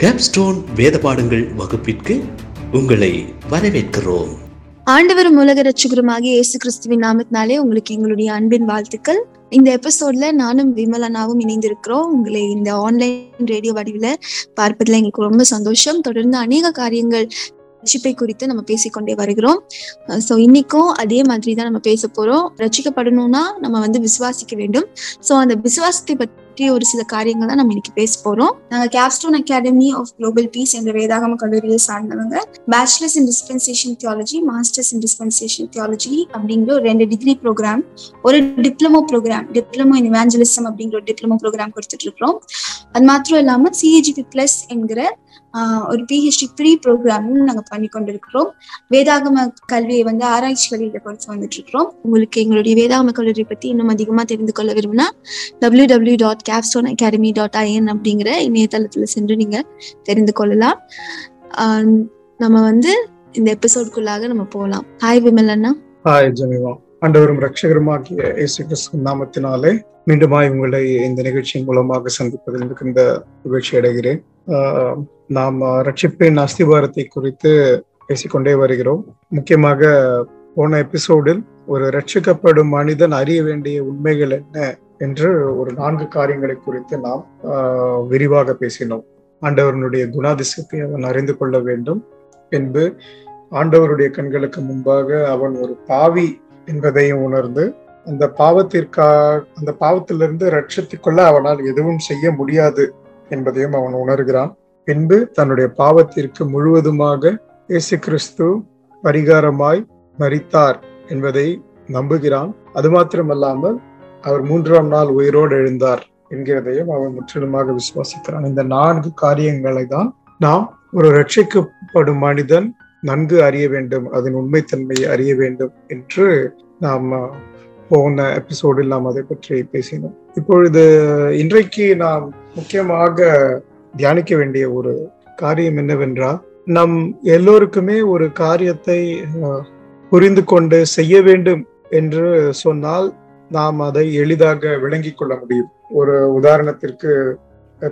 Capstone வேத பாடங்கள் வகுப்பிற்கு உங்களை வரவேற்கிறோம். ஆண்டவரும் உலக ரட்சகருமாகிய இயேசு கிறிஸ்துவின் நாமத்தினாலே உங்களுக்கு எங்களுடைய அன்பின் வாழ்த்துக்கள். இந்த எபிசோட்ல நானும் விமலனாவும் இணைந்திருக்கிறோம். உங்களை இந்த ஆன்லைன் ரேடியோ வடிவில் பார்ப்பதில் எங்களுக்கு ரொம்ப சந்தோஷம். தொடர்ந்து அநேக காரியங்கள் ரட்சிப்பை குறித்து நம்ம பேசிக்கொண்டே வருகிறோம். ஸோ இன்னைக்கும் அதே மாதிரி தான் நம்ம பேச போறோம் ரட்சிக்கப்படணும்னா நம்ம வந்து விசுவாசிக்க வேண்டும். ஸோ அந்த விசுவாசத்தை பற்றி ஒரு சில காரியங்கள் தான் நம்ம இன்னைக்கு பேச போறோம். நாங்கள் Capstone Academy of Global Peace என்ற வேதாகம கல்லூரியை சார்ந்தவங்க. Bachelors in dispensation theology masters in dispensation theology அப்படிங்கிற ஒரு ரெண்டு டிகிரி ப்ரோக்ராம் ஒரு diploma program diploma in evangelism அப்படிங்கிற ஒரு டிப்ளமோ ப்ரோக்ராம் கொடுத்துட்டு இருக்கிறோம் அது மாத்திரம் இல்லாம சிஏஜிபி பிளஸ் என்கிற ஒரு பிஹெச்டி ப்ரீ ப்ரோக்ராமும் நாங்க பண்ணி கொண்டிருக்கிறோம். வேதாகம கல்வியை வந்து ஆராய்ச்சி வழியில கொடுத்து வந்துட்டு இருக்கிறோம் உங்களுக்கு எங்களுடைய வேதாகம கல்லூரி பத்தி இன்னும் அதிகமா தெரிந்து கொள்ள விரும்பினா W W dot Capstone Academy dot IN அப்படிங்கிற இணையதளத்தில் சென்று நீங்க தெரிந்து கொள்ளலாம். நம்ம வந்து இந்த எபிசோட்குள்ளாக நம்ம போகலாம். ஹாய் விமல் அண்ணா. ஹாய் ஜெமிவா அண்டவரும் ரட்சகருமாகிய இயேசு கிறிஸ்து நாமத்தினாலே மீண்டுமாய் உங்களை இந்த நிகழ்ச்சியின் மூலமாக சந்திப்பதில் மிகுந்த மகிழ்ச்சி அடைகிறேன். நாம் ரட்சிப்பின் அஸ்திவாரத்தை குறித்து பேசிக்கொண்டே வருகிறோம். முக்கியமாக போன எபிசோடில் ஒரு ரட்சிக்கப்படும் மனிதன் அறிய வேண்டிய உண்மைகள் என்ன என்று ஒரு நான்கு காரியங்களை குறித்து நாம் விரிவாக பேசினோம். ஆண்டவரனுடைய குணாதிசயத்தை அவன் அறிந்து கொள்ள வேண்டும். பின்பு ஆண்டவருடைய கண்களுக்கு முன்பாக அவன் ஒரு பாவி என்பதையும் உணர்ந்து அந்த பாவத்திற்காக அந்த பாவத்திலிருந்து ரட்சித்துக்கொள்ள அவனால் எதுவும் செய்ய முடியாது என்பதையும் அவன் உணர்கிறான். பின்பு தன்னுடைய பாவத்திற்கு முழுவதுமாக இயேசு கிறிஸ்து பரிகாரமாய் மறித்தார் என்பதை நம்புகிறான். அது மாத்திரமல்லாமல் அவர் மூன்றாம் நாள் உயிரோடு எழுந்தார் என்கிறதையும் அவன் முற்றிலுமாக விசுவாசிக்கிறான் இந்த நான்கு காரியங்களை தான் நாம் ஒரு ரட்சிக்கப்படும் மனிதன் நன்கு அறிய வேண்டும் அதன் உண்மைத்தன்மையை அறிய வேண்டும் என்று நாம் போன எபிசோடில் நாம் அதை பற்றி பேசினோம். இப்பொழுது இன்றைக்கு நாம் முக்கியமாக தியானிக்க வேண்டிய ஒரு காரியம் என்னவென்றால் நம் எல்லோருக்குமே ஒரு காரியத்தை புரிந்து கொண்டு செய்ய வேண்டும் என்று சொன்னால் நாம் அதை எளிதாக விளங்கிக் கொள்ள முடியும். ஒரு உதாரணத்திற்கு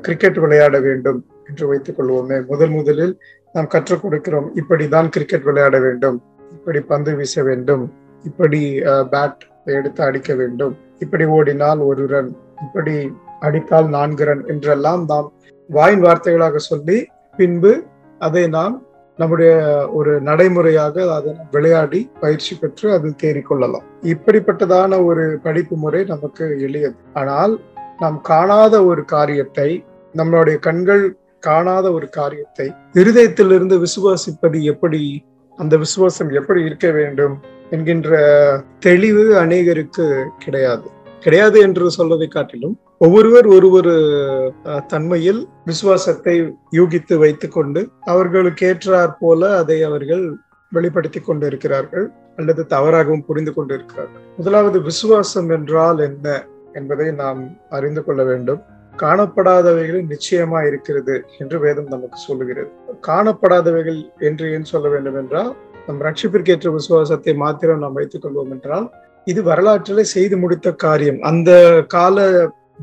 கிரிக்கெட் விளையாட வேண்டும் என்று வைத்துக் கொள்வோமே. முதல் முதலில் நாம் கற்றுக் கொடுக்கிறோம் இப்படிதான் கிரிக்கெட் விளையாட வேண்டும். இப்படி பந்து வீச வேண்டும். இப்படி பேட் எடுத்து அடிக்க வேண்டும். இப்படி ஓடினால் ஒரு ரன் இப்படி அடித்தால் நான்கு ரன் என்றெல்லாம் நாம் வாயின் வார்த்தைகளாக சொல்லி பின்பு அதை நாம் நம்முடைய ஒரு நடைமுறையாக அதை விளையாடி பயிற்சி பெற்று அது தேறிக்கொள்ளலாம். இப்படிப்பட்டதான ஒரு படிப்பு முறை நமக்கு எளியது. ஆனால் நாம் காணாத ஒரு காரியத்தை நம்மளுடைய கண்கள் காணாத ஒரு காரியத்தை இருதயத்திலிருந்து விசுவாசிப்பது எப்படி அந்த விசுவாசம் எப்படி இருக்க வேண்டும் என்கின்ற தெளிவு அநேகருக்கு கிடையாது. கிடையாது என்று சொல்வதை காட்டிலும் ஒவ்வொருவர் ஒரு ஒரு தன்மையில் விசுவாசத்தை யூகித்து வைத்து கொண்டு அவர்களுக்கு ஏற்றாற் போல அதை அவர்கள் வெளிப்படுத்தி கொண்டிருக்கிறார்கள் அல்லது தவறாகவும் புரிந்து கொண்டு இருக்கிறார்கள் முதலாவது விசுவாசம் என்றால் என்ன என்பதை நாம் அறிந்து கொள்ள வேண்டும். காணப்படாதவைகள் நிச்சயமா இருக்கிறது என்று வேதம் நமக்கு சொல்லுகிறது. காணப்படாதவைகள் என்று ஏன் சொல்ல வேண்டும் என்றால் நம் ரட்சிப்பிற்கேற்ற விசுவாசத்தை மாத்திரம் நாம் வைத்துக் கொள்வோம் என்றால் இது வரலாற்றில் செய்து முடித்த காரியம். அந்த கால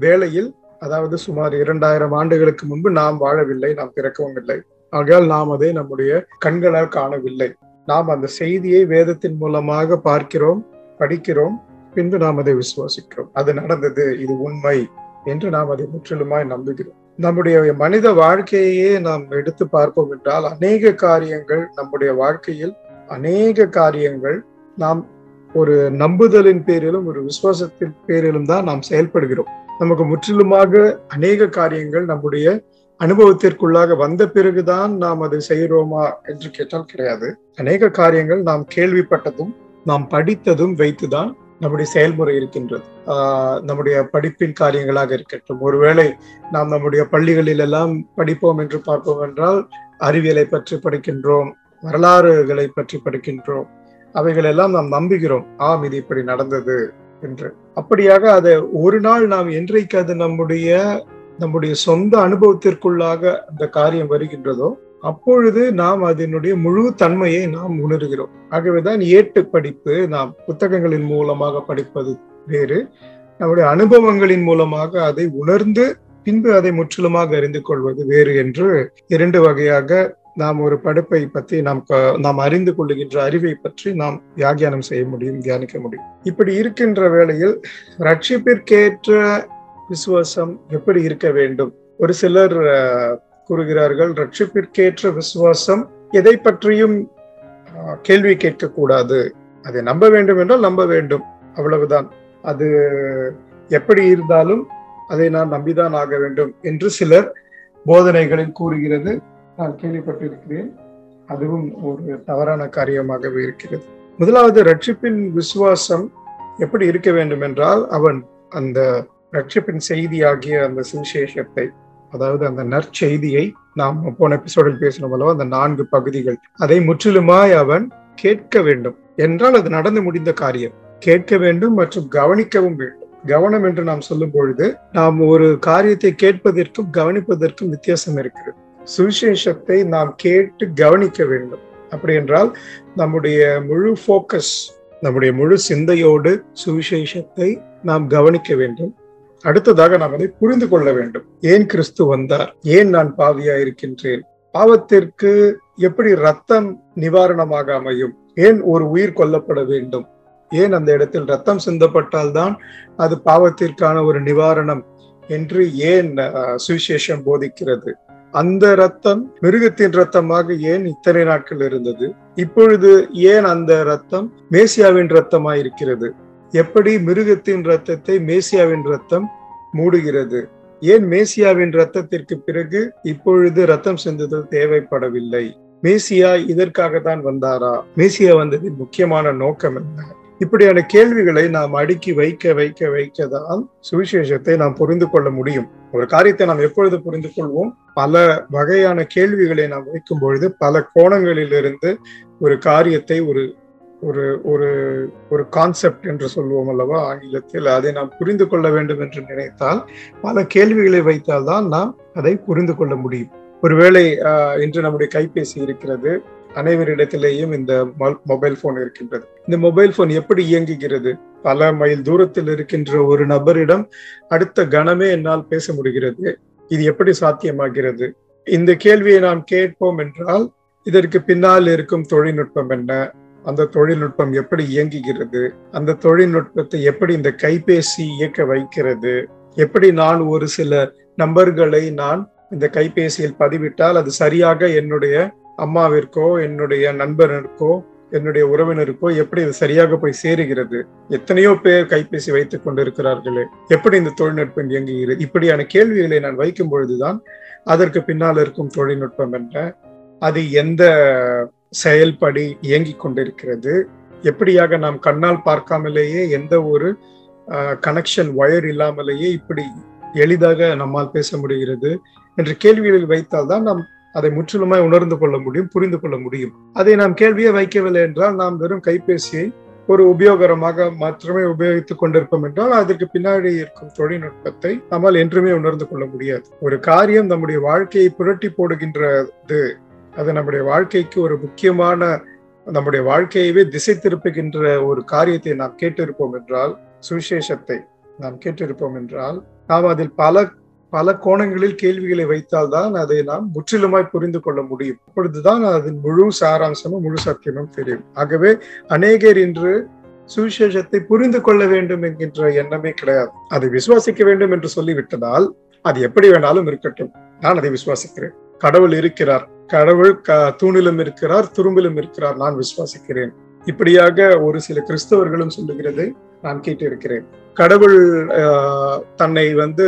வேளையில் அதாவது சுமார் இரண்டாயிரம் ஆண்டுகளுக்கு முன்பு நாம் வாழவில்லை நாம் பிறக்கவும் இல்லை ஆகையால் நாம் அதை நம்முடைய கண்களால் காணவில்லை. நாம் அந்த செய்தியை வேதத்தின் மூலமாக பார்க்கிறோம் படிக்கிறோம் பின்பு நாம் அதை விசுவாசிக்கிறோம். அது நடந்தது இது உண்மை என்று நாம் அதை முற்றிலுமாய் நம்புகிறோம். நம்முடைய மனித வாழ்க்கையே நாம் எடுத்து பார்ப்போம் என்றால் அநேக காரியங்கள் நம்முடைய வாழ்க்கையில் அநேக காரியங்கள் நாம் ஒரு நம்புதலின் பேரிலும் ஒரு விசுவாசத்தின் பேரிலும் தான் நாம் செயல்படுகிறோம். நமக்கு முற்றிலுமாக அநேக காரியங்கள் நம்முடைய அனுபவத்திற்குள்ளாக வந்த பிறகுதான் நாம் அதை செய்கிறோமா என்று கேட்டால் கிடையாது. அநேக காரியங்கள் நாம் கேள்விப்பட்டதும் நாம் படித்ததும் வைத்துதான் நம்முடைய செயல்முறை இருக்கின்றது. நம்முடைய படிப்பின் காரியங்களாக இருக்கட்டும் ஒருவேளை நாம் நம்முடைய பள்ளிகளில் எல்லாம் படிப்போம் என்று பார்ப்போம் என்றால் அறிவியலை பற்றி படிக்கின்றோம் வரலாறுகளை பற்றி படிக்கின்றோம் அவைகளெல்லாம் நாம் நம்புகிறோம். ஆம் இது இப்படி நடந்தது என்று. அப்படியாக அதை ஒரு நாள் நாம் என்றைக்கு அது நம்முடைய நம்முடைய சொந்த அனுபவத்திற்குள்ளாக அந்த காரியம் வருகின்றதோ அப்பொழுது நாம் அதனுடைய முழு தன்மையை நாம் உணர்கிறோம். ஆகவேதான் ஏட்டு படிப்பு நாம் புத்தகங்களின் மூலமாக படிப்பது வேறு. நம்முடைய அனுபவங்களின் மூலமாக அதை உணர்ந்து பின்பு அதை முற்றிலுமாக அறிந்து கொள்வது வேறு என்று இரண்டு வகையாக நாம் ஒரு படைப்பை பற்றி நாம் நாம் அறிந்து கொள்ளுகின்ற அறிவை பற்றி நாம் வியாகியானம் செய்ய முடியும் தியானிக்க முடியும். இப்படி இருக்கின்ற வேளையில் ரட்சிப்பிற்கேற்ற விசுவாசம் எப்படி இருக்க வேண்டும்? ஒரு சிலர் கூறுகிறார்கள் ரட்சிப்பிற்கேற்ற விசுவாசம் எதை பற்றியும் கேள்வி கேட்கக்கூடாது. அதை நம்ப வேண்டும் என்றால் நம்ப வேண்டும். அவ்வளவுதான். அது எப்படி இருந்தாலும் அதை நான் நம்பிதான் ஆக வேண்டும் என்று சிலர் போதனைகளில் கூறுகிறது. நான் கேள்விப்பட்டிருக்கிறேன். அதுவும் ஒரு தவறான காரியமாகவே இருக்கிறது. முதலாவது ரட்சிப்பின் விசுவாசம் எப்படி இருக்க வேண்டும் என்றால் அவன் அந்த ரட்சிப்பின் செய்தியாகிய அந்த சுவிசேஷத்தை அதாவது அந்த நற்செய்தியை நாம் போன எபிசோடில் பேசணும் அல்லவா அந்த நான்கு பகுதிகள். அதை முற்றிலுமாய் அவன் கேட்க வேண்டும். என்றால் அது நடந்து முடிந்த காரியம். கேட்க வேண்டும் மற்றும் கவனிக்கவும் வேண்டும். கவனம் என்று நாம் சொல்லும் பொழுது நாம் ஒரு காரியத்தை கேட்பதற்கும் கவனிப்பதற்கும் வித்தியாசம் இருக்கிறது. சுவிசேஷத்தை நாம் கேட்டு கவனிக்க வேண்டும். அப்படி என்றால் நம்முடைய முழு ஃபோக்கஸ் நம்முடைய முழு சிந்தையோடு சுவிசேஷத்தை நாம் கவனிக்க வேண்டும். அடுத்ததாக நாம் அதை புரிந்து கொள்ள வேண்டும். ஏன் கிறிஸ்து வந்தார்? ஏன் நான் பாவியா இருக்கின்றேன்? பாவத்திற்கு எப்படி ரத்தம் நிவாரணமாக அமையும்? ஏன் ஒரு உயிர் கொல்லப்பட வேண்டும்? ஏன் அந்த இடத்தில் ரத்தம் சிந்தப்பட்டால்தான் அது பாவத்திற்கான ஒரு நிவாரணம்? என்று ஏன் சுவிசேஷம் போதிக்கிறது? அந்த ரத்தம் மிருகத்தின் ரத்தமாக ஏன் இத்தனை நாட்கள் இருந்தது? இப்பொழுது ஏன் அந்த ரத்தம் மேசியாவின் ரத்தமாய் இருக்கிறது எப்படி மிருகத்தின் ரத்தத்தை மேசியாவின் ரத்தம் மூடுகிறது? ஏன் மேசியாவின் ரத்தத்திற்கு பிறகு இப்பொழுது ரத்தம் சிந்துதல் தேவைப்படவில்லை? மேசியா இதற்காக தான் வந்தாரா? மேசியா வந்ததின் முக்கியமான நோக்கம் என்ன? இப்படியான கேள்விகளை நாம் அடுக்கி வைக்க வைக்க வைக்க தான் சுவிசேஷத்தை நாம் புரிந்து கொள்ள முடியும். ஒரு காரியத்தை நாம் எப்பொழுது புரிந்து கொள்வோம்? பல வகையான கேள்விகளை நாம் வைக்கும் பொழுது பல கோணங்களிலிருந்து ஒரு காரியத்தை ஒரு ஒரு ஒரு ஒரு கான்செப்ட் என்று சொல்லுவோம் அல்லவா ஆங்கிலத்தில். அதை நாம் புரிந்து கொள்ள வேண்டும் என்று நினைத்தால் பல கேள்விகளை வைத்தால் தான் நாம் அதை புரிந்து கொள்ள முடியும். ஒருவேளை ஆஹ், இன்று நம்முடைய கைபேசி இருக்கிறது. அனைவரிடத்திலேயும் இந்த மொபைல் போன் இருக்கின்றது. இந்த மொபைல் போன் எப்படி இயங்குகிறது? பல மைல் தூரத்தில் இருக்கின்ற ஒரு நபரிடம் அடுத்த கணமே என்னால் பேச முடிகிறது. இது எப்படி சாத்தியமாகிறது? இந்த கேள்வியை நாம் கேட்போம் என்றால் இதற்கு பின்னால் இருக்கும் தொழில்நுட்பம் என்ன? அந்த தொழில்நுட்பம் எப்படி இயங்குகிறது? அந்த தொழில்நுட்பத்தை எப்படி இந்த கைபேசி இயக்க வைக்கிறது? எப்படி நான் ஒரு சில நம்பர்களை நான் இந்த கைபேசியில் பதிவிட்டால் அது சரியாக என்னுடைய அம்மாவிற்கோ என்னுடைய நண்பருக்கோ என்னுடைய உறவினருக்கோ எப்படி இது சரியாக போய் சேருகிறது? எத்தனையோ பேர் கைபேசி வைத்துக் கொண்டிருக்கிறார்களே. எப்படி இந்த தொழில்நுட்பம் இயங்குகிறது? இப்படியான கேள்விகளை நான் வைக்கும் பொழுதுதான் அதற்கு பின்னால் இருக்கும் தொழில்நுட்பம் என்ன அது எந்த செயல்படி இயங்கிக் கொண்டிருக்கிறது? எப்படியாக நாம் கண்ணால் பார்க்காமலேயே எந்த ஒரு கனெக்ஷன் ஒயர் இல்லாமலேயே இப்படி எளிதாக நம்மால் பேச முடிகிறது? என்ற கேள்விகளில் வைத்தால் தான் நாம் அதை முற்றிலுமாய் உணர்ந்து கொள்ள முடியும் புரிந்து கொள்ள முடியும். அதை நாம் கேள்வியே வைக்கவில்லை என்றால் நாம் வெறும் கைபேசியை ஒரு உபயோகரமாக மாத்திரமே உபயோகித்துக் கொண்டிருப்போம் என்றால் அதற்கு பின்னாடி இருக்கும் தொழில்நுட்பத்தை நம்மால் என்றுமே உணர்ந்து கொள்ள முடியாது. ஒரு காரியம் நம்முடைய வாழ்க்கையை புரட்டி போடுகின்றது. அது நம்முடைய வாழ்க்கைக்கு ஒரு முக்கியமான நம்முடைய வாழ்க்கையவே திசை திருப்புகின்ற ஒரு காரியத்தை நாம் கேட்டிருப்போம் என்றால் சுவிசேஷத்தை நாம் கேட்டிருப்போம் என்றால் நாம் அதில் பல பல கோணங்களில் கேள்விகளை வைத்தால்தான் அதை நாம் முற்றிலுமாய் புரிந்து கொள்ள முடியும். அப்பொழுதுதான் அதன் முழு சாராம்சமும் முழு சத்தியமும் தெரியும். ஆகவே அநேகர் இன்று சுவிசேஷத்தை புரிந்து கொள்ள வேண்டும் என்கின்ற எண்ணமே கிடையாது. அதை விசுவாசிக்க வேண்டும் என்று சொல்லிவிட்டதால் அது எப்படி வேணாலும் இருக்கட்டும். நான் அதை விசுவாசிக்கிறேன். கடவுள் இருக்கிறார். கடவுள் க தூணிலும் இருக்கிறார் துரும்பிலும் இருக்கிறார். நான் விசுவாசிக்கிறேன். இப்படியாக ஒரு சில கிறிஸ்தவர்களும் சொல்லுகிறதை. நான் கேட்டிருக்கிறேன். கடவுள் தன்னை வந்து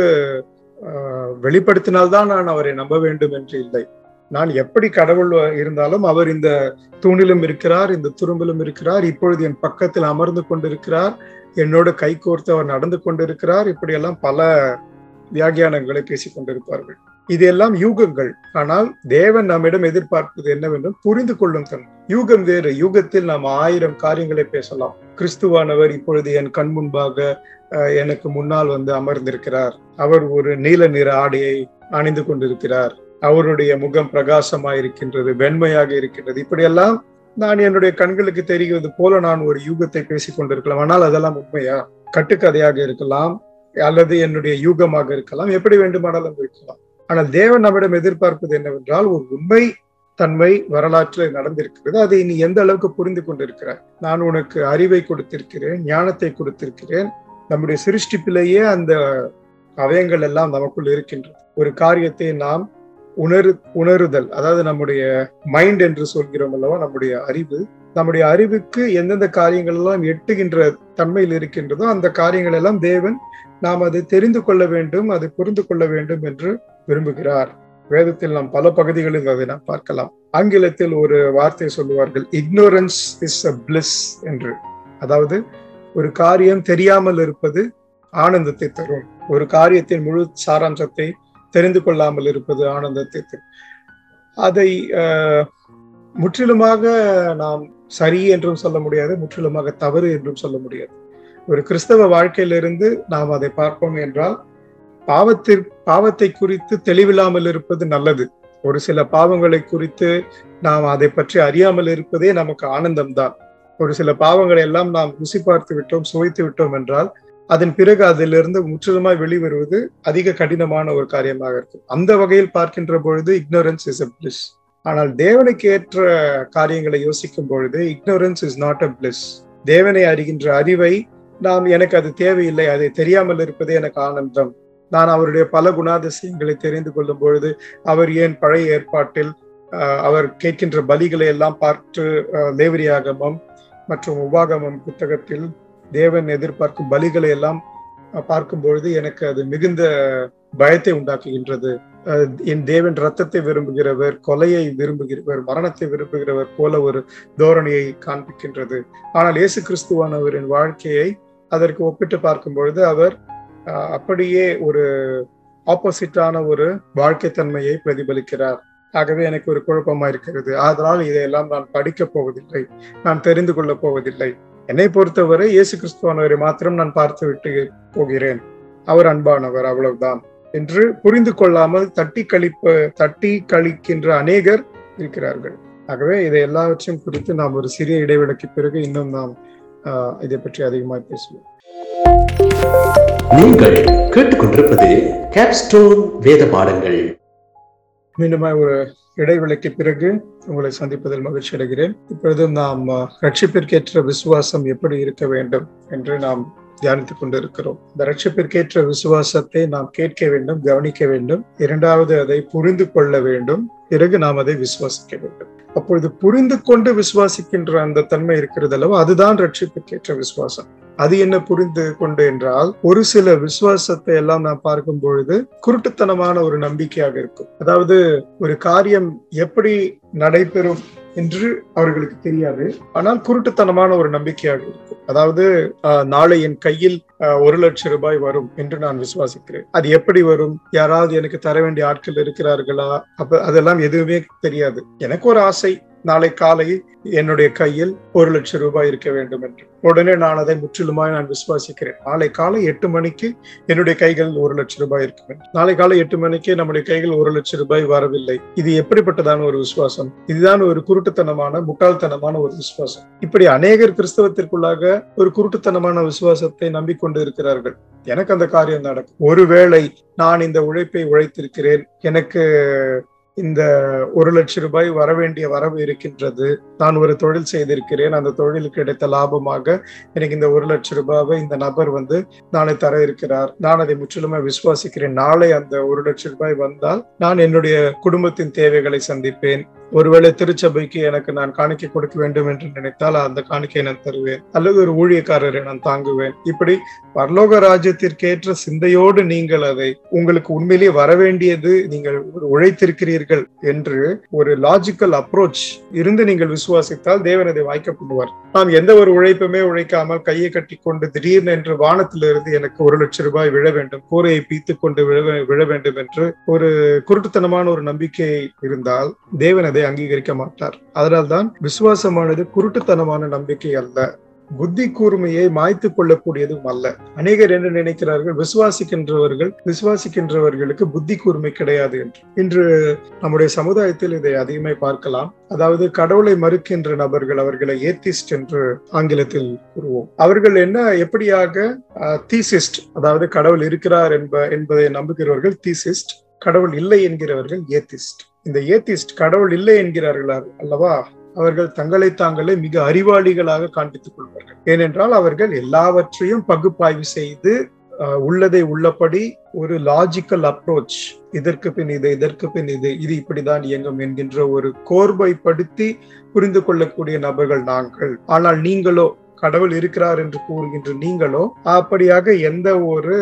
வெளிப்படுத்தினால்தான் நான் அவரை நம்ப வேண்டும் என்று இல்லை. நான் எப்படி கடவுள் இருந்தாலும் அவர் இந்த தூணிலும் இருக்கிறார் இந்த துரும்பிலும் இருக்கிறார் இப்பொழுது என் பக்கத்தில் அமர்ந்து கொண்டிருக்கிறார் என்னோடு கை கோர்த்து அவர் நடந்து கொண்டிருக்கிறார் இப்படியெல்லாம் பல வியாகியானங்களை பேசிக் கொண்டிருப்பார்கள். இதெல்லாம் யூகங்கள். ஆனால் தேவன் நம்மிடம் எதிர்பார்ப்பது என்னவென்றும் புரிந்து கொள்ளும் தன் யூகம் வேறு. யூகத்தில் நாம் ஆயிரம் காரியங்களை பேசலாம். கிறிஸ்துவானவர் இப்பொழுது என் கண் முன்பாக எனக்கு முன்னால் வந்து அமர்ந்திருக்கிறார். அவர் ஒரு நீல நிற ஆடையை அணிந்து கொண்டிருக்கிறார். அவருடைய முகம் பிரகாசமாக இருக்கின்றது வெண்மையாக இருக்கின்றது. இப்படியெல்லாம் நான் என்னுடைய கண்களுக்கு தெரிகிறது போல நான் ஒரு யூகத்தை பேசிக் கொண்டிருக்கலாம். ஆனால் அதெல்லாம் உண்மையா? கட்டுக்கதையாக இருக்கலாம் அல்லது என்னுடைய யூகமாக இருக்கலாம் எப்படி வேண்டுமானாலும் இருக்கலாம். ஆனால் தேவன் நம்மிடம் எதிர்பார்ப்பது என்னவென்றால் ஒரு உண்மை தன்மை வரலாற்றில் நடந்திருக்கிறது. அதை நீ எந்த அளவுக்கு புரிந்து கொண்டிருக்கிறாய்? நான் உனக்கு அறிவை கொடுத்திருக்கிறேன் ஞானத்தை கொடுத்திருக்கிறேன். நம்முடைய சிருஷ்டிப்பிலேயே அந்த அவயங்கள் எல்லாம் நமக்குள் இருக்கின்றது. ஒரு காரியத்தை நாம் உணரு உணருதல் அதாவது நம்முடைய மைண்ட் என்று சொல்கிறோம் அல்லவா நம்முடைய அறிவு நம்முடைய அறிவுக்கு எந்தெந்த காரியங்கள் எல்லாம் எட்டுகின்ற தன்மையில் இருக்கின்றதோ அந்த காரியங்கள் எல்லாம் தேவன் நாம் அதை தெரிந்து கொள்ள வேண்டும் அதை புரிந்து கொள்ள வேண்டும் என்று விரும்புகிறார். வேதத்தில் நாம் பல பகுதிகளில் அதை நாம் பார்க்கலாம். ஆங்கிலத்தில் ஒரு வார்த்தை சொல்லுவார்கள் இக்னோரன்ஸ் இஸ் அ பிளிஸ் என்று. அதாவது ஒரு காரியம் தெரியாமல் இருப்பது ஆனந்தத்தை தரும். ஒரு காரியத்தின் முழு சாராம்சத்தை தெரிந்து கொள்ளாமல் இருப்பது ஆனந்தத்தை தரும். அதை முற்றிலுமாக நாம் சரி என்றும் சொல்ல முடியாது முற்றிலுமாக தவறு என்றும் சொல்ல முடியாது. ஒரு கிறிஸ்தவ வாழ்க்கையிலிருந்து நாம் அதை பார்ப்போம் என்றால் பாவத்திற் பாவத்தை குறித்து தெளிவில்லாமல் இருப்பது நல்லது. ஒரு சில பாவங்களை குறித்து நாம் அதை பற்றி அறியாமல் இருப்பதே நமக்கு ஆனந்தம்தான். ஒரு சில பாவங்களை எல்லாம் நாம் ருசி பார்த்து விட்டோம் சுவைத்து விட்டோம் என்றால் அதன் பிறகு அதிலிருந்து முற்றிலுமாய் வெளிவருவது அதிக கடினமான ஒரு காரியமாக இருக்கும். அந்த வகையில் பார்க்கின்ற பொழுது இக்னோரன்ஸ் இஸ் அ பிளிஸ் ஆனால் தேவனுக்கு ஏற்ற காரியங்களை யோசிக்கும் பொழுது ignorance is not a bliss தேவனை அறிகின்ற அறிவை நாம் எனக்கு அது தேவையில்லை அதை தெரியாமல் இருப்பதே எனக்கு ஆனந்தம். நான் அவருடைய பல குணாதிசயங்களை தெரிந்து கொள்ளும் பொழுது அவர் ஏன் பழைய ஏற்பாட்டில் அவர் கேட்கின்ற பலிகளை எல்லாம் பார்த்து லேவரியாகமும் மற்றும் உபாகமம் புத்தகத்தில் தேவன் எதிர்பார்க்கும் பலிகளை எல்லாம் பார்க்கும் பொழுது எனக்கு அது மிகுந்த பயத்தை உண்டாக்குகின்றது. என் தேவன் ரத்தத்தை விரும்புகிறவர் கொலையை விரும்புகிறவர் மரணத்தை விரும்புகிறவர் போல ஒரு தோரணையை காண்பிக்கின்றது. ஆனால் இயேசு கிறிஸ்துவானவரின் வாழ்க்கையை அதற்கு ஒப்பிட்டு பார்க்கும் பொழுது அவர் அப்படியே ஒரு ஆப்போசிட்டான ஒரு வாழ்க்கை தன்மையை பிரதிபலிக்கிறார். ஆகவே எனக்கு ஒரு குழப்பமா இருக்கிறது. அதனால் இதையெல்லாம் நான் படிக்கப் போவதில்லை. நான் தெரிந்து கொள்ளப் போவதில்லை. என்னை பொறுத்தவரை இயேசு கிறிஸ்துவானவரை மாத்திரம் நான் பார்த்து விட்டு போகிறேன். அவர் அன்பானவர் அவ்வளவுதான். என்று புரிந்து கொள்ளாமல் தட்டி கழிப்ப தட்டி கழிக்கின்ற அநேகர் இருக்கிறார்கள். ஆகவே இதை எல்லாவற்றையும் குறித்து நாம் ஒரு சிறிய இடைவெளிக்கு பிறகு இன்னும் நாம் இதை பற்றி அதிகமாக பேசுவோம். நீங்கள் கேட்டுக்கொண்டிருப்பது கேப்ஸ்டோன் வேத பாடங்கள். மீண்டும் ஒரு இடைவெளிக்கு பிறகு உங்களை சந்திப்பதில் மகிழ்ச்சி அடைகிறேன். இப்பொழுது நாம் ரட்சிப்பிற்கேற்ற விசுவாசம் எப்படி இருக்க வேண்டும் என்று நாம் தியானித்துக் கொண்டிருக்கிறோம். இந்த ரட்சிப்பிற்கேற்ற விசுவாசத்தை நாம் கேட்க வேண்டும் கவனிக்க வேண்டும். இரண்டாவது அதை புரிந்து கொள்ள வேண்டும். பிறகு நாம் அதை விசுவாசிக்க வேண்டும். அப்பொழுது புரிந்து கொண்டு விசுவாசிக்கின்ற அந்த தன்மை இருக்கிறது அல்லவா அதுதான் ரட்சிப்புக்கேற்ற விசுவாசம். அது என்ன புரிந்து கொண்டு என்றால் ஒரு சில விசுவாசத்தை எல்லாம் நான் பார்க்கும் பொழுது குருட்டுத்தனமான ஒரு நம்பிக்கையாக இருக்கும். அதாவது ஒரு காரியம் எப்படி நடைபெறும் என்று அவர்களுக்கு தெரியாது. ஆனால் குருட்டுத்தனமான ஒரு நம்பிக்கையாக இருக்கும். அதாவது நாளை என் கையில் ஒரு லட்சம் ரூபாய் வரும் என்று நான் விசுவாசிக்கிறேன். அது எப்படி வரும்? யாராவது எனக்கு தர வேண்டிய ஆட்கள் இருக்கிறார்களா? அப்ப அதெல்லாம் எதுவுமே தெரியாது. எனக்கு ஒரு ஆசை. நாளை காலை என்னுடைய கையில் ஒரு லட்சம் ரூபாய் இருக்க வேண்டும் என்று. உடனே நான் அதை முற்றிலுமாய் நான் விசுவாசிக்கிறேன். நாளை காலை எட்டு மணிக்கு என்னுடைய கைகள் ஒரு லட்சம் ரூபாய் இருக்க வேண்டும் நாளை காலை எட்டு மணிக்கு நம்முடைய கைகள் ஒரு லட்சம் ரூபாய் வரவில்லை. இது எப்படிப்பட்டதான ஒரு விசுவாசம்? இதுதான் ஒரு குருட்டுத்தனமான முட்டாள்தனமான ஒரு விசுவாசம். இப்படி அநேகர் கிறிஸ்தவத்திற்குள்ளாக ஒரு குருட்டுத்தனமான விசுவாசத்தை நம்பிக்கொண்டு இருக்கிறார்கள். எனக்கு அந்த காரியம் நடக்கும். ஒருவேளை நான் இந்த உழைப்பை உழைத்திருக்கிறேன். எனக்கு இந்த ஒரு லட்சம் ரூபாய் வர வேண்டிய வரவு இருக்கின்றது. நான் ஒரு தொழில் செய்திருக்கிறேன். அந்த தொழிலுக்கு கிடைத்த லாபமாக எனக்கு இந்த ஒரு லட்சம் ரூபாவை இந்த நபர் வந்து நாளை தர இருக்கிறார். நான் அதை முற்றிலுமே விசுவாசிக்கிறேன். நாளை அந்த ஒரு லட்சம் ரூபாய் வந்தால் நான் என்னுடைய குடும்பத்தின் தேவைகளை சந்திப்பேன். ஒருவேளை திருச்சபைக்கு எனக்கு நான் காணிக்கை கொடுக்க வேண்டும் என்று நினைத்தால் அந்த காணிக்கையை நான் தருவேன். அல்லது ஒரு ஊழியக்காரரை நான் தாங்குவேன். இப்படி பரலோக ராஜ்யத்திற்கேற்ற சிந்தையோடு நீங்கள் அதை உங்களுக்கு உண்மையிலேயே வரவேண்டியது நீங்கள் உழைத்திருக்கிறீர்கள் என்று ஒரு லாஜிக்கல் அப்ரோச் இருந்து நீங்கள் விசுவாசித்தால் தேவன் அதை வாய்க்க பண்ணுவார் நாம் எந்த ஒரு உழைப்புமே உழைக்காமல் கையை கட்டி கொண்டு திடீர்னு என்று வானத்திலிருந்து எனக்கு ஒரு லட்சம் ரூபாய் விழ வேண்டும் கூரையை பீத்து கொண்டு விழ விழ வேண்டும் என்று ஒரு குருட்டுத்தனமான ஒரு நம்பிக்கை இருந்தால் தேவன் அதை அங்கீகரிக்க மாட்டார். அதனால்தான் விசுவாசமானது குருட்டுத்தனமான நம்பிக்கை அல்ல. புத்தி கூர்மையை மாய்த்து கொள்ளக்கூடியதும் அல்ல. அநேகர் என்ன நினைக்கிறார்கள் விசுவாசிக்கின்றவர்கள் விசுவாசிக்கின்றவர்களுக்கு புத்தி கூர்மை கிடையாது என்று. இன்று நம்முடைய சமுதாயத்தில் இதை அதிகமாக பார்க்கலாம். அதாவது கடவுளை மறுக்கின்ற நபர்கள் அவர்களை ஏத்திஸ்ட் என்று ஆங்கிலத்தில் கூறுவோம். அவர்கள் என்ன எப்படியாக தீசிஸ்ட் அதாவது கடவுள் இருக்கிறார் என்ப என்பதை நம்புகிறவர்கள் தீசிஸ்ட் கடவுள் இல்லை என்கிறவர்கள் ஏத்திஸ்ட். இந்த ஏத்திஸ்ட் கடவுள் இல்லை என்கிறார்களா அல்லவா? அவர்கள் தங்களை தாங்களே மிக அறிவாளிகளாக காண்பித்துக் கொள்வார்கள். ஏனென்றால் அவர்கள் எல்லாவற்றையும் பகுப்பாய்வு செய்து உள்ளதை உள்ளபடி ஒரு லாஜிக்கல் அப்ரோச் இதற்கு பின் இது இதற்கு பின் இது இது இப்படிதான் இயங்கும் என்கின்ற ஒரு கோர்வைப்படுத்தி புரிந்து கொள்ளக்கூடிய நபர்கள் நாங்கள். ஆனால் நீங்களோ கடவுள் இருக்கிறார் என்று கூறுகின்ற நீங்களோ அப்படியாக எந்த ஒரு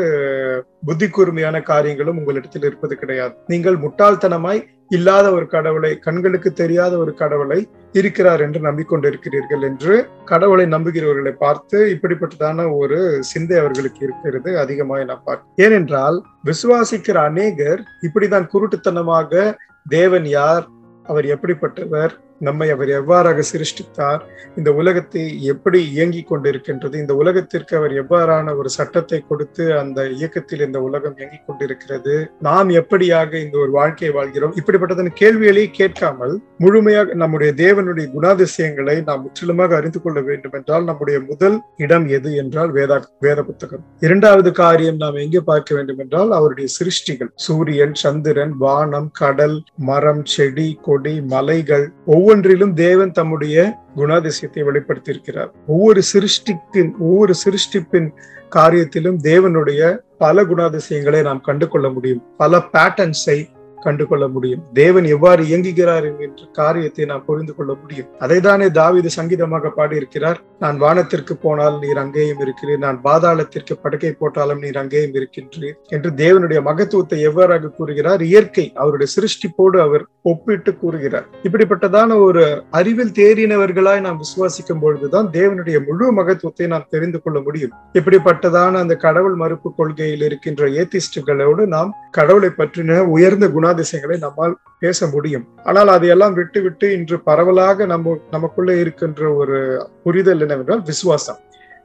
புத்தி கூர்மையான காரியங்களும் உங்களிடத்தில் இருப்பது கிடையாது. நீங்கள் முட்டாள்தனமாய் இல்லாத ஒரு கடவுளை கண்களுக்கு தெரியாத ஒரு கடவுளை இருக்கிறார் என்று நம்பிக்கொண்டிருக்கிறீர்கள் என்று கடவுளை நம்புகிறவர்களை பார்த்து இப்படிப்பட்டதான ஒரு சிந்தை அவர்களுக்கு இருக்கிறது அதிகமாக நான் பார்க்க ஏனென்றால் விசுவாசிக்கிற அநேகர் இப்படிதான் குருட்டுத்தனமாக தேவன் யார் அவர் எப்படிப்பட்டவர் நம்மை அவர் எவ்வாறாக சிருஷ்டித்தார் இந்த உலகத்தை எப்படி இயங்கிக் கொண்டிருக்கின்றது இந்த உலகத்திற்கு அவர் எவ்வாறான ஒரு சட்டத்தை கொடுத்து அந்த இயக்கத்தில் இந்த உலகம் இயங்கிக் கொண்டிருக்கிறது நாம் எப்படியாக இந்த ஒரு வாழ்க்கையை வாழ்கிறோம் இப்படிப்பட்டதன் கேள்விகளை கேட்காமல் முழுமையாக நம்முடைய தேவனுடைய குணாதிசயங்களை நாம் முற்றிலுமாக அறிந்து கொள்ள வேண்டும் என்றால் நம்முடைய முதல் இடம் எது என்றால் வேதா வேத புத்தகம். இரண்டாவது காரியம் நாம் எங்கே பார்க்க வேண்டும் என்றால் அவருடைய சிருஷ்டிகள் சூரியன் சந்திரன் வானம் கடல் மரம் செடி கொடி மலைகள் ஒவ்வொரு ஒவ்வொன்றிலும் தேவன் தம்முடைய குணாதிசயத்தை வெளிப்படுத்தியிருக்கிறார். ஒவ்வொரு சிருஷ்டிப்பின் ஒவ்வொரு சிருஷ்டிப்பின் காரியத்திலும் தேவனுடைய பல குணாதிசயங்களை நாம் கண்டு கொள்ள முடியும். பல பேட்டர்ன்ஸை கண்டு கொள்ள முடியும். தேவன் எவ்வாறு இயங்குகிறார் என்கின்ற காரியத்தை நாம் புரிந்து கொள்ள முடியும். அதை தானே தாவிது சங்கீதமாக பாடியிருக்கிறார் நான் வானத்திற்கு போனால் நீர் அங்கேயும் இருக்கிறீர் நான் பாதாளத்திற்கு படுக்கை போட்டாலும் நீர் அங்கேயும் இருக்கின்றீர் என்று தேவனுடைய மகத்துவத்தை எவ்வாறாக கூறுகிறார்? இயற்கை அவருடைய சிருஷ்டிப்போடு அவர் ஒப்பிட்டு கூறுகிறார். இப்படிப்பட்டதான ஒரு அறிவில் தேறினவர்களாய் நாம் விசுவாசிக்கும் பொழுதுதான் தேவனுடைய முழு மகத்துவத்தை நாம் தெரிந்து கொள்ள முடியும். இப்படிப்பட்டதான அந்த கடவுள் மறுப்பு கொள்கையில் இருக்கின்ற ஏத்திஸ்டுகளோடு நாம் கடவுளை பற்றின உயர்ந்த குணாதிசயங்களை நம்மால் பேச முடியும். ஆனால் அதையெல்லாம் விட்டு விட்டு இன்று பரவலாக நம்ம நமக்குள்ளே இருக்கின்ற ஒரு புரிதல் என்னவென்றால் விசுவாசம்.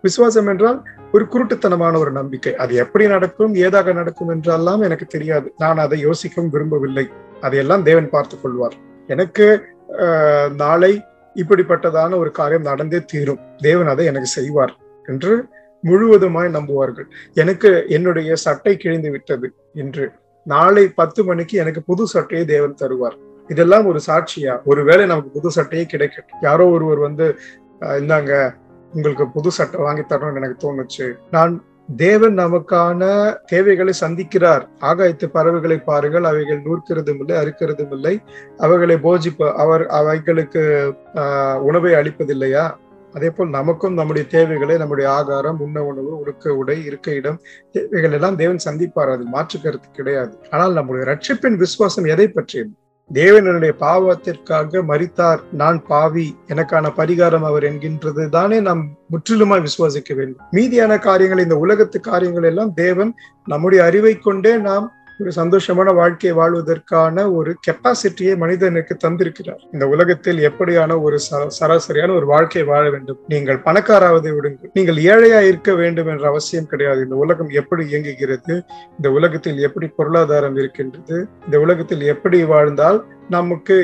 விசுவாசம் என்றால் ஒரு குருட்டுத்தனமான ஒரு நம்பிக்கை. அது எப்படி நடக்கும் ஏதாக நடக்கும் என்றெல்லாம் எனக்கு தெரியாது. நான் அதை யோசிக்கவும் விரும்பவில்லை. அதையெல்லாம் தேவன் பார்த்து கொள்வார். எனக்கு நாளை இப்படிப்பட்டதான ஒரு காரியம் நடந்தே தீரும். தேவன் அதை எனக்கு செய்வார் என்று முழுவதுமாய் நம்புவார்கள். எனக்கு என்னுடைய சட்டை கிழிந்து விட்டது என்று. நாளை பத்து மணிக்கு எனக்கு புது சட்டையை தேவன் தருவார். இதெல்லாம் ஒரு சாட்சியா? ஒருவேளை நமக்கு புது சட்டையே கிடைக்கட்டும். யாரோ ஒருவர் வந்து இந்தாங்க உங்களுக்கு புது சட்டை வாங்கி தரணும்னு எனக்கு தோணுச்சு. நான் தேவன் நமக்கான தேவைகளை சந்திக்கிறார். ஆகாயத்து பறவைகளை பாருங்கள். அவைகள் நூற்கிறதும் இல்லை அறுக்கிறதும் இல்லை. அவைகளை போஜிப்ப அவர் அவைகளுக்கு உணவை அளிப்பதில்லையா? அதே போல் நமக்கும் நம்முடைய தேவைகளை நம்முடைய ஆகாரம் உண்ண உணவு உடுக்க உடை இருக்க இடம் தேவைகள் எல்லாம் தேவன் சந்திப்பார். அது மாற்று கருத்து கிடையாது. ஆனால் நம்முடைய ரட்சிப்பின் விசுவாசம் எதை பற்றியது? தேவனுடைய பாவத்திற்காக மறித்தார் நான் பாவி எனக்கான பரிகாரம் அவர் என்கின்றது தானே நாம் முற்றிலுமாய் விசுவாசிக்க வேண்டும். மீதியான காரியங்கள் இந்த உலகத்து காரியங்கள் எல்லாம் தேவன் நம்முடைய அறிவை கொண்டே நாம் ஒரு சந்தோஷமான வாழ்க்கையை வாழ்வதற்கான ஒரு கெப்பாசிட்டியை மனிதனுக்கு தந்திருக்கிறார். இந்த உலகத்தில் எப்படியான ஒரு சராசரியான ஒரு வாழ்க்கையை வாழ வேண்டும்? நீங்கள் பணக்காராவதை விடுங்கள். நீங்கள் ஏழையா இருக்க வேண்டும் என்ற அவசியம் கிடையாது. இந்த உலகம் எப்படி இயங்குகிறது? இந்த உலகத்தில் எப்படி பொருளாதாரம் இருக்கின்றது? இந்த உலகத்தில் எப்படி வாழ்ந்தால் நமக்கு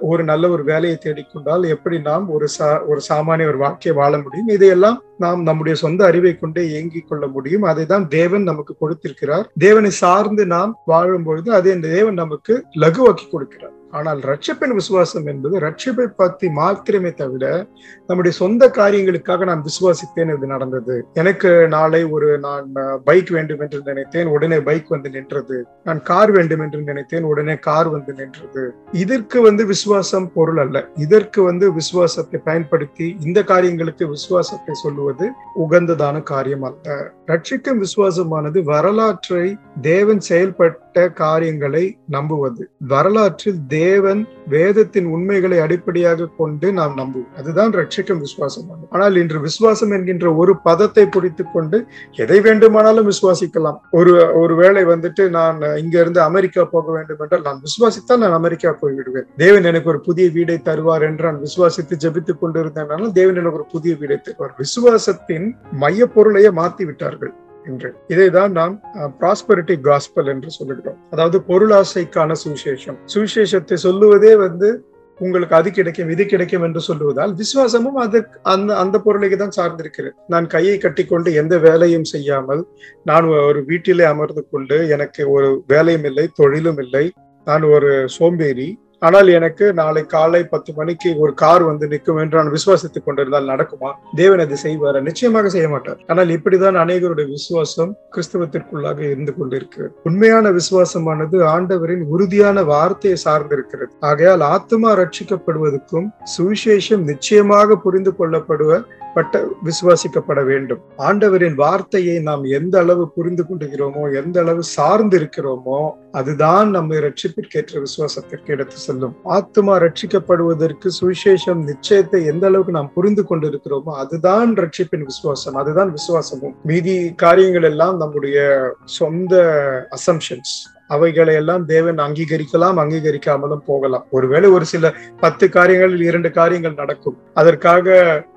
ஒரு நல்ல ஒரு வேலையை தேடிக்கொண்டால் எப்படி நாம் ஒரு சா ஒரு சாமானிய ஒரு வாழ்க்கையை வாழ முடியும்? இதையெல்லாம் நாம் நம்முடைய சொந்த அறிவை கொண்டே இயங்கிக் கொள்ள முடியும். அதை தான் தேவன் நமக்கு கொடுத்திருக்கிறார். தேவனை சார்ந்து நாம் வாழும் பொழுது அதை இந்த தேவன் நமக்கு லகுவாக்கி கொடுக்கிறார். ஆனால் ரட்சிப்பின் விசுவாசம் என்பது ரட்சிப்பை பத்தி மாத்திரமே தவிர நம்முடைய சொந்த காரியங்களுக்காக நான் விசுவாசித்தேன் இது நடந்தது. எனக்கு நாளை ஒரு நான் பைக் வேண்டும் என்று நினைத்தேன். உடனே பைக் வந்து நின்றது. நான் கார் வேண்டும் என்று நினைத்தேன். உடனே கார் வந்து நின்றது. இதற்கு வந்து விசுவாசம் பொருள் அல்ல. இதற்கு வந்து விசுவாசத்தை பயன்படுத்தி இந்த காரியங்களுக்கு விசுவாசத்தை சொல்லுவது உகந்ததான காரியம் அல்ல. ரட்சிக்கும் விசுவாசமானது வரலாற்றை தேவன் செயல்பட்ட காரியங்களை நம்புவது. வரலாற்றில் தேவன் வேதத்தின் உண்மைகளை அடிப்படையாக கொண்டு நாம் நம்புவோம் அதுதான் ரட்சிக்கும் விசுவாசம். ஆனால் இன்று விசுவாசம் என்கின்ற ஒரு பதத்தை பிடித்துக் கொண்டு எதை வேண்டுமானாலும் விசுவாசிக்கலாம். ஒரு ஒரு வேளை வந்துட்டு நான் இங்க இருந்து அமெரிக்கா போக வேண்டும் என்றால் நான் விசுவாசித்தால் நான் அமெரிக்கா போய்விடுவேன். தேவன் எனக்கு ஒரு புதிய வீடை தருவார் என்று நான் விசுவாசித்து ஜெபித்துக் கொண்டிருந்தேனாலும் தேவன் எனக்கு ஒரு புதிய வீடை தருவார். விசுவாசத்தின் மைய பொருளையே மாத்தி விட்டார்கள் என்று இதைதான் நாம் ப்ராஸ்பரிட்டி காஸ்பல் என்று சொல்லுகிறோம். அதாவது பொருளாசைக்கான சுவிசேஷம். சுவிசேஷத்தை சொல்லுவதே வந்து உங்களுக்கு அது கிடைக்கும் இது கிடைக்கும் என்று சொல்லுவதால் விசுவாசமும் அது அந்த அந்த பொருளைக்கு தான் சார்ந்திருக்கிறது. நான் கையை கட்டிக்கொண்டு எந்த வேலையும் செய்யாமல் நான் ஒரு வீட்டிலே அமர்ந்து கொண்டு எனக்கு ஒரு வேலையும் இல்லை தொழிலும் இல்லை. நான் ஒரு சோம்பேறி. ஆனால் எனக்கு நாளை காலை பத்து மணிக்கு ஒரு கார் வந்து நிற்கும் என்று நான் விசுவாசித்துக் கொண்டிருந்தால் நடக்குமா? தேவன் அது செய்வார்? நிச்சயமாக செய்ய மாட்டார். ஆனால் இப்படிதான் அநேகருடைய விசுவாசம் கிறிஸ்தவத்திற்குள்ளாக இருந்து கொண்டிருக்கிறது. உண்மையான விசுவாசமானது ஆண்டவரின் உறுதியான வார்த்தையை சார்ந்திருக்கிறது. ஆகையால் ஆத்மா ரட்சிக்கப்படுவதற்கும் சுவிசேஷம் நிச்சயமாக புரிந்து கொள்ளப்படுவ பட்ட விசுவாசிக்கப்பட வேண்டும். ஆண்டவரின் வார்த்தையை நாம் எந்த அளவு புரிந்து கொண்டுகிறோமோ எந்த அளவு சார்ந்து இருக்கிறோமோ அதுதான் நம்மை ரட்சிப்பிற்கேற்ற விசுவாசத்திற்கு எடுத்து செல்லும். ஆத்மா ரட்சிக்கப்படுவதற்கு சுவிசேஷம் நிச்சயத்தை எந்த அளவுக்கு நாம் புரிந்து கொண்டிருக்கிறோமோ அதுதான் ரட்சிப்பின் விசுவாசம் அதுதான் விசுவாசமும். மீதி காரியங்கள் எல்லாம் நம்முடைய சொந்த அசம்ஷன்ஸ் அவைகளை எல்லாம் தேவன் அங்கீகரிக்கலாம் அங்கீகரிக்காமலும் போகலாம். ஒருவேளை ஒரு சில பத்து காரியங்களில் இரண்டு காரியங்கள் நடக்கும். அதற்காக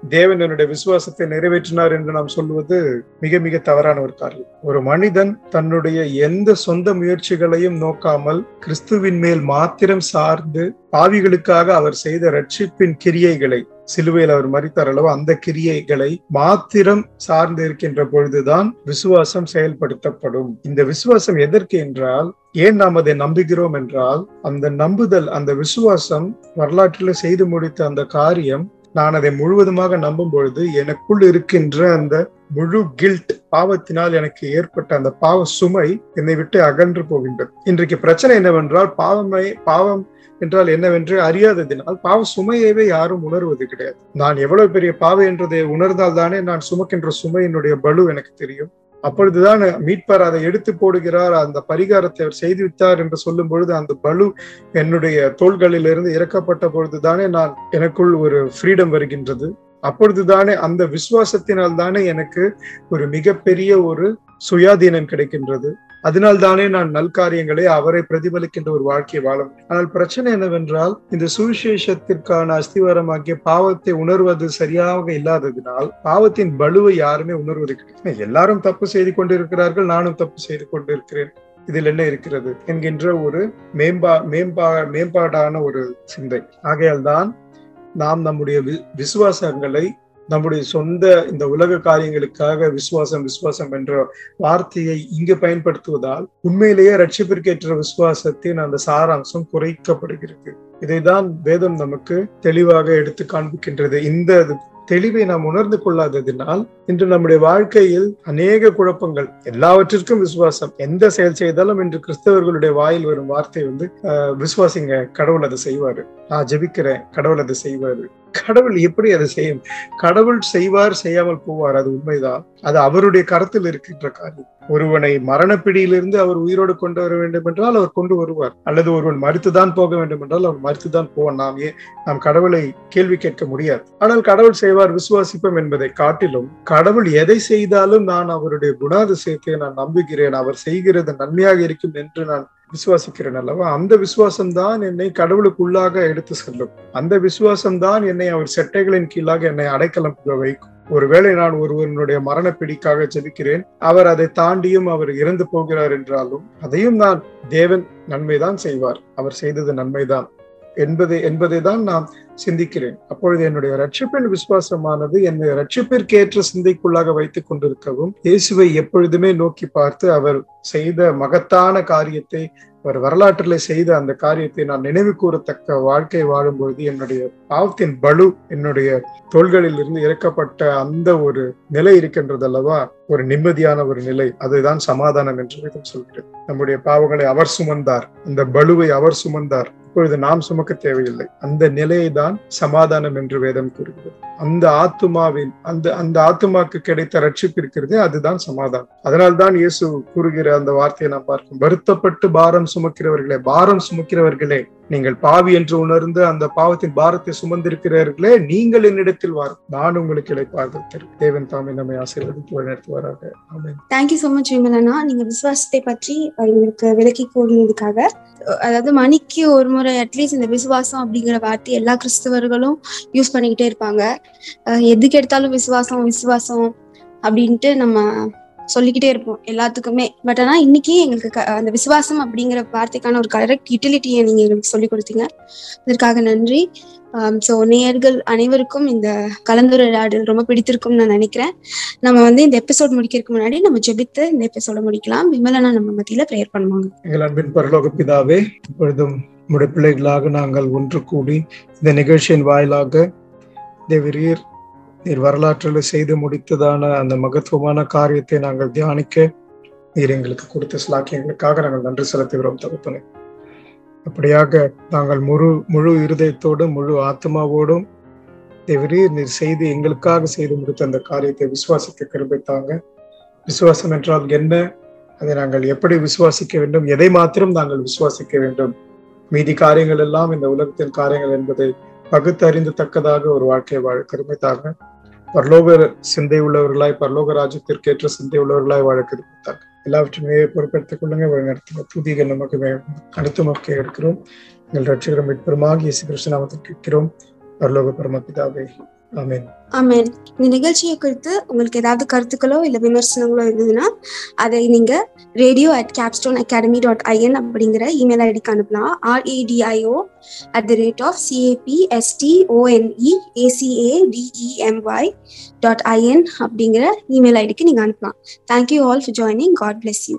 தேவன் என்னுடைய விசுவாசத்தை நிறைவேற்றினார் என்று நாம் சொல்வது மிக மிக தவறான ஒரு காரியம். ஒரு மனிதன் தன்னுடைய எந்த சொந்த முயற்சிகளையும் நோக்காமல் கிறிஸ்துவின் மேல் மாத்திரம் சார்ந்து பாவிகளுக்காக அவர் செய்த ரட்சிப்பின் கிரியைகளை சிலுவையில் அவர் மறித்தார் அளவு அந்த கிரியைகளை மாத்திரம் சார்ந்து இருக்கின்ற பொழுதுதான் விசுவாசம் செயல்படுத்தப்படும். இந்த விசுவாசம் எதற்கு என்றால் ஏன் நாம் அதை நம்புகிறோம் என்றால் அந்த நம்புதல் அந்த விசுவாசம் வரலாற்றில் செய்து முடித்த அந்த காரியம் நான் அதை முழுவதுமாக நம்பும் பொழுது எனக்குள் இருக்கின்ற அந்த முழு கில்ட் பாவத்தினால் எனக்கு ஏற்பட்ட அந்த பாவ சுமை என்னை விட்டு அகன்று போகின்றது. இன்றைக்கு பிரச்சனை என்னவென்றால் பாவமே பாவம் என்றால் என்னவென்று அறியாததினால் பாவ சுமையவே யாரும் உணர்வது கிடையாது. நான் எவ்வளவு பெரிய பாவை என்றதை உணர்ந்தால் தானே நான் சுமக்கின்ற சுமையினுடைய பலு எனக்கு தெரியும். அப்பொழுதுதான் மீட்பார் அதை எடுத்து போடுகிறார். அந்த பரிகாரத்தை அவர் செய்துவிட்டார் என்று சொல்லும் பொழுது அந்த பலு என்னுடைய தோள்களிலிருந்து இறக்கப்பட்ட பொழுதுதானே நான் எனக்குள் ஒரு ஃப்ரீடம் வருகின்றது. அப்பொழுதுதானே அந்த விசுவாசத்தினால் தானே எனக்கு ஒரு மிகப்பெரிய ஒரு சுயாதீனம் கிடைக்கின்றது. அதனால்தானே நான் நல்காரியங்களை அவரை பிரதிபலிக்கின்ற ஒரு வாழ்க்கையை வாழ ஆனால் பிரச்சனை என்னவென்றால் இந்த சுவிசேஷத்திற்கான அஸ்திவாரமாகிய பாவத்தை உணர்வது சரியாக இல்லாததினால் பாவத்தின் பலுவை யாருமே உணர்வது கிடையாது. எல்லாரும் தப்பு செய்து கொண்டிருக்கிறார்கள் நானும் தப்பு செய்து கொண்டிருக்கிறேன். இதில் என்ன இருக்கிறது? என்கின்ற ஒரு மேம்பா மேம்பா மேம்பாடான ஒரு சிந்தை. ஆகையால் தான் நாம் நம்முடைய விசுவாசங்களை நம்முடைய சொந்த இந்த உலக காரியங்களுக்காக விசுவாசம் விசுவாசம் என்ற வார்த்தையை இங்கு பயன்படுத்துவதால் உண்மையிலேயே ரட்சிப்பிற்கேற்ற விசுவாசத்தின் அந்த சாராம்சம் குறைக்கப்படுகிறது. இதைதான் வேதம் நமக்கு தெளிவாக எடுத்து காண்பிக்கின்றது. இந்த தெளிவை நாம் உணர்ந்து கொள்ளாததினால் இன்று நம்முடைய வாழ்க்கையில் அநேக குழப்பங்கள் எல்லாவற்றிற்கும் விசுவாசம் எந்த செயல் செய்தாலும் இன்று கிறிஸ்தவர்களுடைய வாயில் வரும் வார்த்தை வந்து விசுவாசிங்க கடவுள் அதை செய்வாரு. நான் ஜெபிக்கிறேன் கடவுள் அதை செய்வாரு. கடவுள் எப்படி அதை செய்யும்? கடவுள் செய்வார் செய்யாமல் போவார் அது உண்மைதான். அது அவருடைய கருத்தில் இருக்கின்ற காரியம். ஒருவனை மரணப்பிடியிலிருந்து அவர் உயிரோடு கொண்டு வர வேண்டும் என்றால் அவர் கொண்டு வருவார். அல்லது ஒருவன் மறுத்துதான் போக வேண்டும் என்றால் அவர் மறுத்துதான் போவான். நாம் ஏன்? நாம் கடவுளை கேள்வி கேட்க முடியாது. ஆனால் கடவுள் செய்வார் விசுவாசிப்போம் என்பதை காட்டிலும் கடவுள் எதை செய்தாலும் நான் அவருடைய குணாதிசயத்தை நான் நம்புகிறேன். அவர் செய்கிறது நன்மையாக இருக்கும் என்று நான் விசுவாசிக்கிறேன் அல்லவா அந்த விசுவாசம் தான் என்னை கடவுளுக்குள்ளாக எடுத்து செல்லும். அந்த விசுவாசம் தான் என்னை அவர் செட்டைகளின் கீழாக என்னை அடைக்கலம் வைக்கும். ஒருவேளை நான் ஒருவனுடைய மரண பிடிக்காக ஜெபிக்கிறேன். அவர் அதை தாண்டியும் அவர் இறந்து போகிறார் என்றாலும் அதையும் நான் தேவன் நன்மைதான் செய்வார். அவர் செய்தது நன்மைதான். என்பதை என்பதை தான் நாம் சிந்திக்கிறேன். அப்பொழுது என்னுடைய ரட்சிப்பின் விசுவாசமானது என்னை ரட்சிப்பிற்கேற்ற சிந்தைக்குள்ளாக வைத்துக் கொண்டிருக்கவும் இயேசுவை எப்பொழுதுமே நோக்கி பார்த்து அவர் செய்த மகத்தான காரியத்தை அவர் வரலாற்றில் செய்த அந்த காரியத்தை நான் நினைவு கூறத்தக்க வாழ்க்கை வாழும்பொழுது என்னுடைய பாவத்தின் பலு என்னுடைய தோள்களில் இருந்து இறக்கப்பட்ட அந்த ஒரு நிலை இருக்கின்றது அல்லவா ஒரு நிம்மதியான ஒரு நிலை அதுதான் சமாதானம் என்று வேதம் சொல்கிறது. நம்முடைய பாவங்களை அவர் சுமந்தார் அந்த பலுவை அவர் சுமந்தார். இப்பொழுது நாம் சுமக்க தேவையில்லை. அந்த நிலையை தான் சமாதானம் என்று வேதம் கூறுகிறது. அந்த ஆத்துமாவின் அந்த அந்த ஆத்துமாக்கு கிடைத்த ரட்சிப்பு இருக்கிறது அதுதான் சமாதானம். அதனால் தான் இயேசு கூறுகிற அந்த வார்த்தையை நாம் பார்க்கும் வருத்தப்பட்டு பாரம் சுமக்கிறவர்களே பாரம் சுமக்கிறவர்களே நீங்கள் பாவி என்று உணர்ந்து அந்த பாவத்தின் பாரத்தை சுமந்திருக்கிறீர்களே நீங்கள் என்னிடத்தில் வார் நான் உங்களுக்கு இழைப்பாக தேவன் தாமே நம்மை ஆசீர்வதித்து வழிநடத்துவாராக. தேங்க்யூ சோ மச் விமலனா. நீங்க விசுவாசத்தை பற்றி எங்களுக்கு விளக்கி கூறினதுக்காக அதாவது மணிக்கு ஒரு முறை அட்லீஸ்ட் இந்த விசுவாசம் அப்படிங்கிற வார்த்தை எல்லா கிறிஸ்தவர்களும் யூஸ் பண்ணிக்கிட்டே இருப்பாங்க. எதுக்கு எடுத்தாலும் விசுவாசம் விசுவாசம் அப்படின்ட்டு நம்ம சொல்லிக்கிட்டே இருப்போம் எல்லாத்துக்குமே. பட் ஆனா இன்னைக்கு எங்களுக்கு க- அந்த விசுவாசம் அப்படிங்கிற வார்த்தைக்கான ஒரு கரெக்ட் யூட்டிலிட்டியை நீங்க எங்களுக்கு சொல்லி கொடுத்தீங்க. அதற்காக நன்றி. ஸோ நேயர்கள் அனைவருக்கும் இந்த கலந்துரையாடல் ரொம்ப பிடித்திருக்கும்னு நான் நினைக்கிறேன். நம்ம வந்து இந்த எபிசோட் முடிக்கிறதுக்கு முன்னாடி நம்ம ஜெபித்து இந்த எபிசோட முடிக்கலாம். விமலனா நம்ம மத்தியில ப்ரேயர் பண்ணுவாங்க. எங்கள் அன்பின் பரலோக பிதாவே இப்பொழுதும் நம்முடைய பிள்ளைகளாக நாங்கள் ஒன்று கூடி இந்த நிகழ்ச்சியின் வாயிலாக தேவரீர் நீர் வரலாற்றில் செய்து முடித்ததான அந்த மகத்துவமான காரியத்தை நாங்கள் தியானிக்க நீர் எங்களுக்கு கொடுத்த சிலாக்கியங்களுக்காக நாங்கள் நன்றி செலுத்துகிறோம் தகப்பனே. அப்படியாக நாங்கள் முழு முழு இருதயத்தோடும் முழு ஆத்மாவோடும் தேவரீர் நீர் செய்து எங்களுக்காக செய்து முடித்த அந்த காரியத்தை விசுவாசிக்க கிருபைத்தாங்க விசுவாசம் என்றால் என்ன? அதை நாங்கள் எப்படி விசுவாசிக்க வேண்டும்? எதை மாத்திரம் நாங்கள் விசுவாசிக்க வேண்டும்? மீதி காரியங்கள் எல்லாம் இந்த உலகத்தின் காரியங்கள் என்பதை பகுத்தறிந்து தக்கதாக ஒரு வாழ்க்கையை வாழ கருமைத்தாங்க பரலோக சிந்தை உள்ளவர்களாய் பரலோக ராஜ்யத்திற்கேற்ற சிந்தை உள்ளவர்களாய் வாழ்க்கை கருமைத்தாங்க எல்லாவற்றையுமே பொறுப்பெடுத்துக் கொள்ளுங்க வழிநடத்துங்க புதிய நமக்கு அடுத்த நோக்கி எடுக்கிறோம். எங்கள் ரட்சகரம் மீட்பெருமாக இயேசு கிருஷ்ணநாமத்தில் கேட்கிறோம். பரலோக பரமபிதாவே ஆமென். இந்த நிகழ்ச்சியை குறித்து உங்களுக்கு ஏதாவது கருத்துக்களோ இல்ல விமர்சனங்களோ இருந்ததுன்னா அதை நீங்க radio at Capstone Academy dot IN அப்படிங்கிற இமெயில் ஐடிக்கு அனுப்பலாம். R A D I O at the rate of C A P S T O N E A C A D E M Y dot IN அப்படிங்கிற email ஐடிக்கு நீங்க அனுப்பலாம். Thank you all for joining God bless you